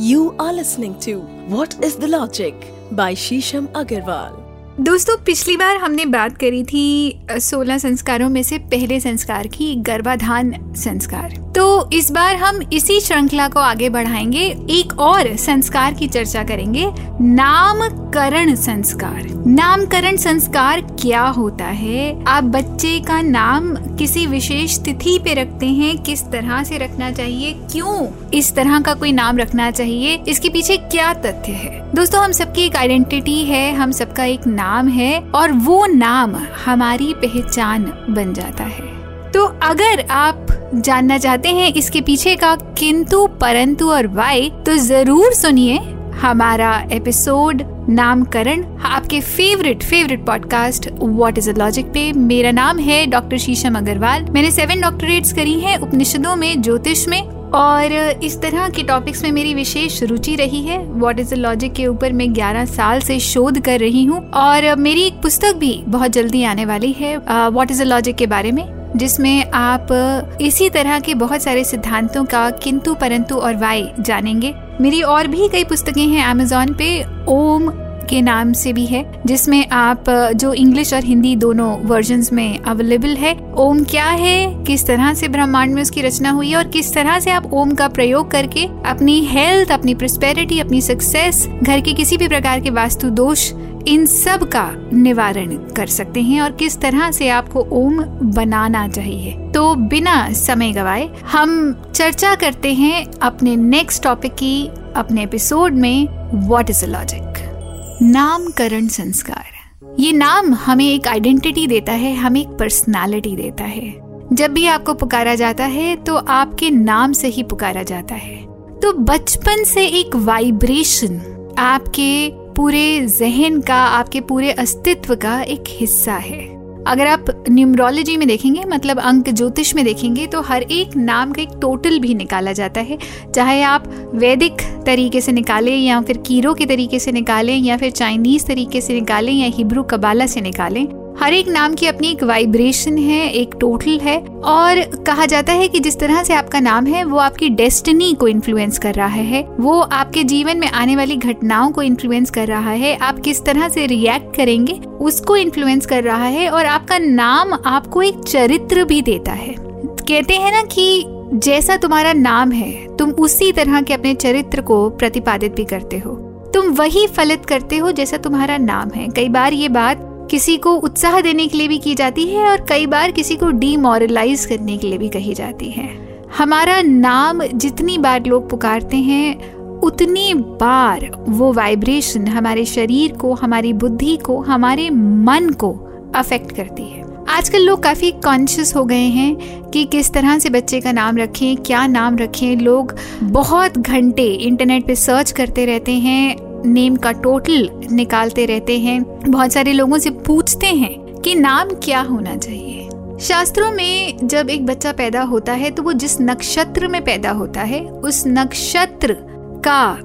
You are listening to what is the logic by Shisham Agarwal दोस्तों, पिछली बार हमने बात करी थी 16 संस्कारों में से पहले संस्कार की, गर्भाधान संस्कार। तो इस बार हम इसी श्रृंखला को आगे बढ़ाएँगे। एक और संस्कार की चर्चा करेंगे। नामकरण संस्कार। नामकरण संस्कार क्या होता है? आप बच्चे का नाम किसी विशेष तिथि पे रखते हैं, किस तरह से रखना चाहिए, क्यों इस तरह का कोई नाम रखना चाहिए, इसके पीछे क्या तथ्य है? दोस्तों, हम सबकी एक आइडेंटिटी है, हम सबका एक नाम है, और वो नाम हमारी पहचान बन जाता है। तो अगर आप जानना चाहते हैं इसके पीछे का किंतु, परंतु और वाई तो ज़रूर सुनिए हमारा एपिसोड नामकरण, आपके favourite favourite podcast what is a logic पे। मेरा नाम है डॉक्टर शीशम अग्रवाल। मैंने सेवन डॉक्टरेट्स करी हैं उपनिषदों में, ज्योतिष में, और इस तरह के टॉपिक्स में मेरी विशेष रुचि रही है। व्हाट इज़ द लॉजिक के ऊपर मैं 11 साल से शोध कर रही हूँ, और मेरी एक पुस्तक भी बहुत जल्दी आने वाली है व्हाट इज़ द लॉजिक के बारे में। जिसमें आप इसी तरह के बहुत सारे सिद्धांतों का किंतु परंतु और वाय जानेंगे। मेरी और भी कई पुस्तकें हैं अमेजोन पे। ओम के नाम से भी है, जिसमें आप जो इंग्लिश और हिंदी दोनों वर्जन में अवेलेबल है, ओम क्या है, किस तरह से ब्रह्मांड में उसकी रचना हुई है और किस तरह से आप ओम का प्रयोग करके अपनी हेल्थ अपनी प्रिस्पेरिटी अपनी सक्सेस घर के किसी भी प्रकार के वास्तु दोष, इन सब का निवारण कर सकते हैं और किस तरह से आपको ओम बनाना चाहिए। तो बिना समय गवाए, हम चर्चा करते हैं अपने नेक्स्ट टॉपिक की, अपने एपिसोड में व्हाट इज़ अ लॉजिक नामकरण संस्कार। ये नाम हमें एक आइडेंटिटी देता है, हमें एक पर्सनालिटी देता है। जब भी आपको पुकारा जाता है तो आपके नाम से ही पुकारा जाता है। तो बचपन से एक वाइब्रेशन आपके पूरे जहन का, आपके पूरे अस्तित्व का एक हिस्सा है। अगर आप न्यूमरोलॉजी में देखेंगे मतलब अंक ज्योतिष में देखेंगे तो हर एक नाम का एक टोटल भी निकाला जाता है। चाहे आप वैदिक तरीके से निकालें, या फिर कीरो के तरीके से निकालें, या फिर चाइनीज़ तरीके से निकालें, या हिब्रू कबाला से निकालें हर एक नाम की अपनी एक वाइब्रेशन है, एक टोटल है, और कहा जाता है कि जिस तरह से आपका नाम है, वो आपकी डेस्टिनी को इन्फ्लुएंस कर रहा है। वो आपके जीवन में आने वाली घटनाओं को इन्फ्लुएंस कर रहा है। आप किस तरह से रिएक्ट करेंगे, उसको इन्फ्लुएंस कर रहा है और आपका नाम आपको एक चरित्र भी देता है। कहते हैं ना कि जैसा तुम्हारा नाम है, तुम उसी तरह के अपने चरित्र को प्रतिपादित भी करते हो। तुम वही फलित करते हो जैसा तुम्हारा नाम है। कई बार ये बात किसी को उत्साह देने के लिए भी की जाती है और कई बार किसी को डीमोरलाइज करने के लिए भी कही जाती है। हमारा नाम जितनी बार लोग पुकारते हैं, उतनी बार वो वाइब्रेशन हमारे शरीर को, हमारी बुद्धि को, हमारे मन को अफेक्ट करती है। आजकल लोग काफ़ी कॉन्शियस हो गए हैं कि किस तरह से बच्चे का नाम रखें, क्या नाम रखें। लोग बहुत घंटे इंटरनेट पे सर्च करते रहते हैं। नेम का टोटल निकालते रहते हैं। बहुत सारे लोगों से पूछते हैं कि नाम क्या होना चाहिए। शास्त्रों में जब एक बच्चा पैदा होता है तो वो जिस नक्षत्र में पैदा होता है, उस नक्षत्र का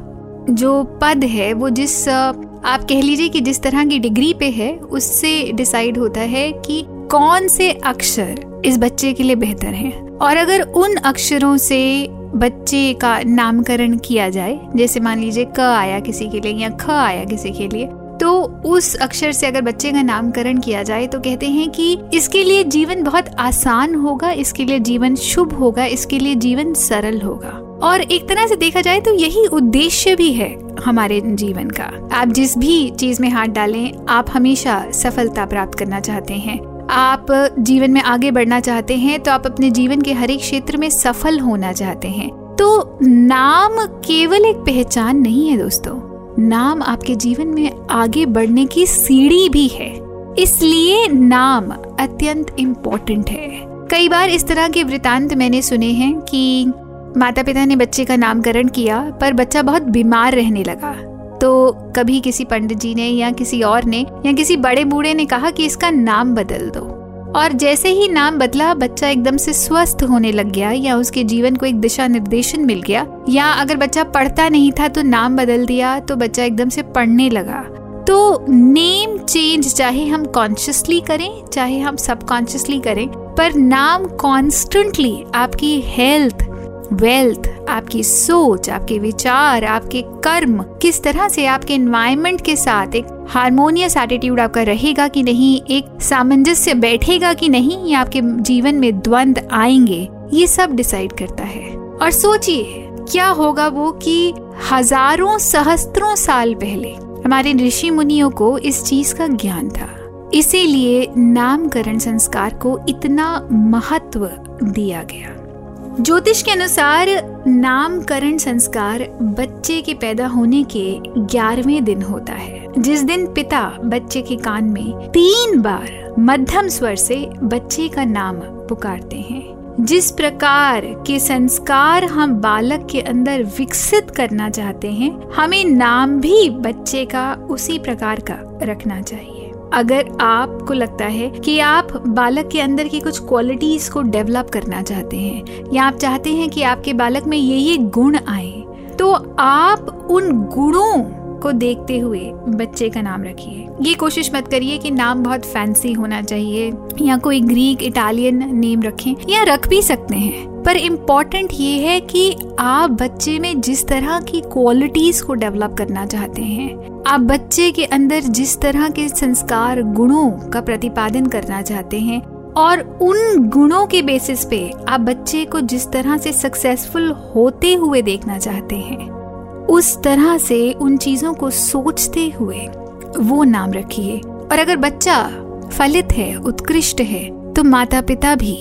जो पद है, वो जिस, आप कह लीजिए कि जिस तरह की डिग्री पे है, उससे डिसाइड होता है कि कौन से अक्षर इस बच्चे के लिए बेहतर हैं। और अगर उन अक्षरों से बच्चे का नामकरण किया जाए, जैसे मान लीजिए क आया किसी के लिए या ख आया किसी के लिए तो उस अक्षर से अगर बच्चे का नामकरण किया जाए तो कहते हैं कि इसके लिए जीवन बहुत आसान होगा, इसके लिए जीवन शुभ होगा, इसके लिए जीवन सरल होगा। और एक तरह से देखा जाए तो यही उद्देश्य भी है हमारे जीवन का। आप जिस भी चीज़ में हाथ डालें, आप हमेशा सफलता प्राप्त करना चाहते हैं। आप जीवन में आगे बढ़ना चाहते हैं तो आप अपने जीवन के हर एक क्षेत्र में सफल होना चाहते हैं। तो नाम केवल एक पहचान नहीं है दोस्तों। नाम आपके जीवन में आगे बढ़ने की सीढ़ी भी है। इसलिए नाम अत्यंत इम्पोर्टेंट है। कई बार इस तरह के वृतांत मैंने सुने हैं कि माता पिता ने बच्चे का नामकरण किया, पर बच्चा बहुत बीमार रहने लगा। तो कभी किसी पंडित जी ने या किसी और ने या किसी बड़े बूढ़े ने कहा कि इसका नाम बदल दो। और जैसे ही नाम बदला, बच्चा एकदम से स्वस्थ होने लग गया या उसके जीवन को एक दिशा निर्देशन मिल गया या अगर बच्चा पढ़ता नहीं था तो नाम बदल दिया तो बच्चा एकदम से पढ़ने लगा। तो नेम चेंज चाहे हम कॉन्शियसली करें, चाहे हम सबकॉन्शियसली करें, पर नाम कॉन्स्टेंटली आपकी हेल्थ वेल्थ आपकी सोच, आपके विचार, आपके कर्म, किस तरह से आपके एनवायरमेंट के साथ एक हारमोनियस एटीट्यूड आपका रहेगा कि नहीं, एक सामंजस्य बैठेगा कि नहीं, या आपके जीवन में द्वंद आएँगे, ये सब डिसाइड करता है। और सोचिए, क्या होगा वो कि हज़ारों, सहस्त्रों साल पहले हमारे ऋषि मुनियों को इस चीज़ का ज्ञान था। इसीलिए नामकरण संस्कार को इतना महत्व दिया गया। ज्योतिष के अनुसार नामकरण संस्कार बच्चे के पैदा होने के ग्यारहवें दिन होता है। जिस दिन पिता बच्चे के कान में तीन बार मध्यम स्वर से बच्चे का नाम पुकारते हैं। जिस प्रकार के संस्कार हम बालक के अंदर विकसित करना चाहते हैं, हमें नाम भी बच्चे का उसी प्रकार का रखना चाहिए। अगर आपको लगता है कि आप बालक के अंदर की कुछ क्वालिटीज को डेवलप करना चाहते हैं, या आप चाहते हैं कि आपके बालक में ये ये गुण आए तो आप उन गुणों को देखते हुए बच्चे का नाम रखिए। ये कोशिश मत करिए कि नाम बहुत फैंसी होना चाहिए, या कोई ग्रीक इटालियन नेम रखें, या रख भी सकते हैं। पर इंपॉर्टेंट ये है कि आप बच्चे में जिस तरह की क्वालिटीज को डेवलप करना चाहते हैं, आप बच्चे के अंदर जिस तरह के संस्कार गुणों का प्रतिपादन करना चाहते हैं और उन गुणों के बेसिस पे आप बच्चे को जिस तरह से सक्सेसफुल होते हुए देखना चाहते हैं, उस तरह से उन चीज़ों को सोचते हुए वो नाम रखिए। और अगर बच्चा फलित है, उत्कृष्ट है तो माता पिता भी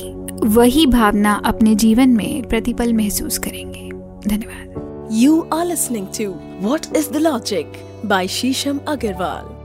वही भावना अपने जीवन में प्रतिपल महसूस करेंगे। धन्यवाद। You are listening to what is the logic by Shisham Agarwal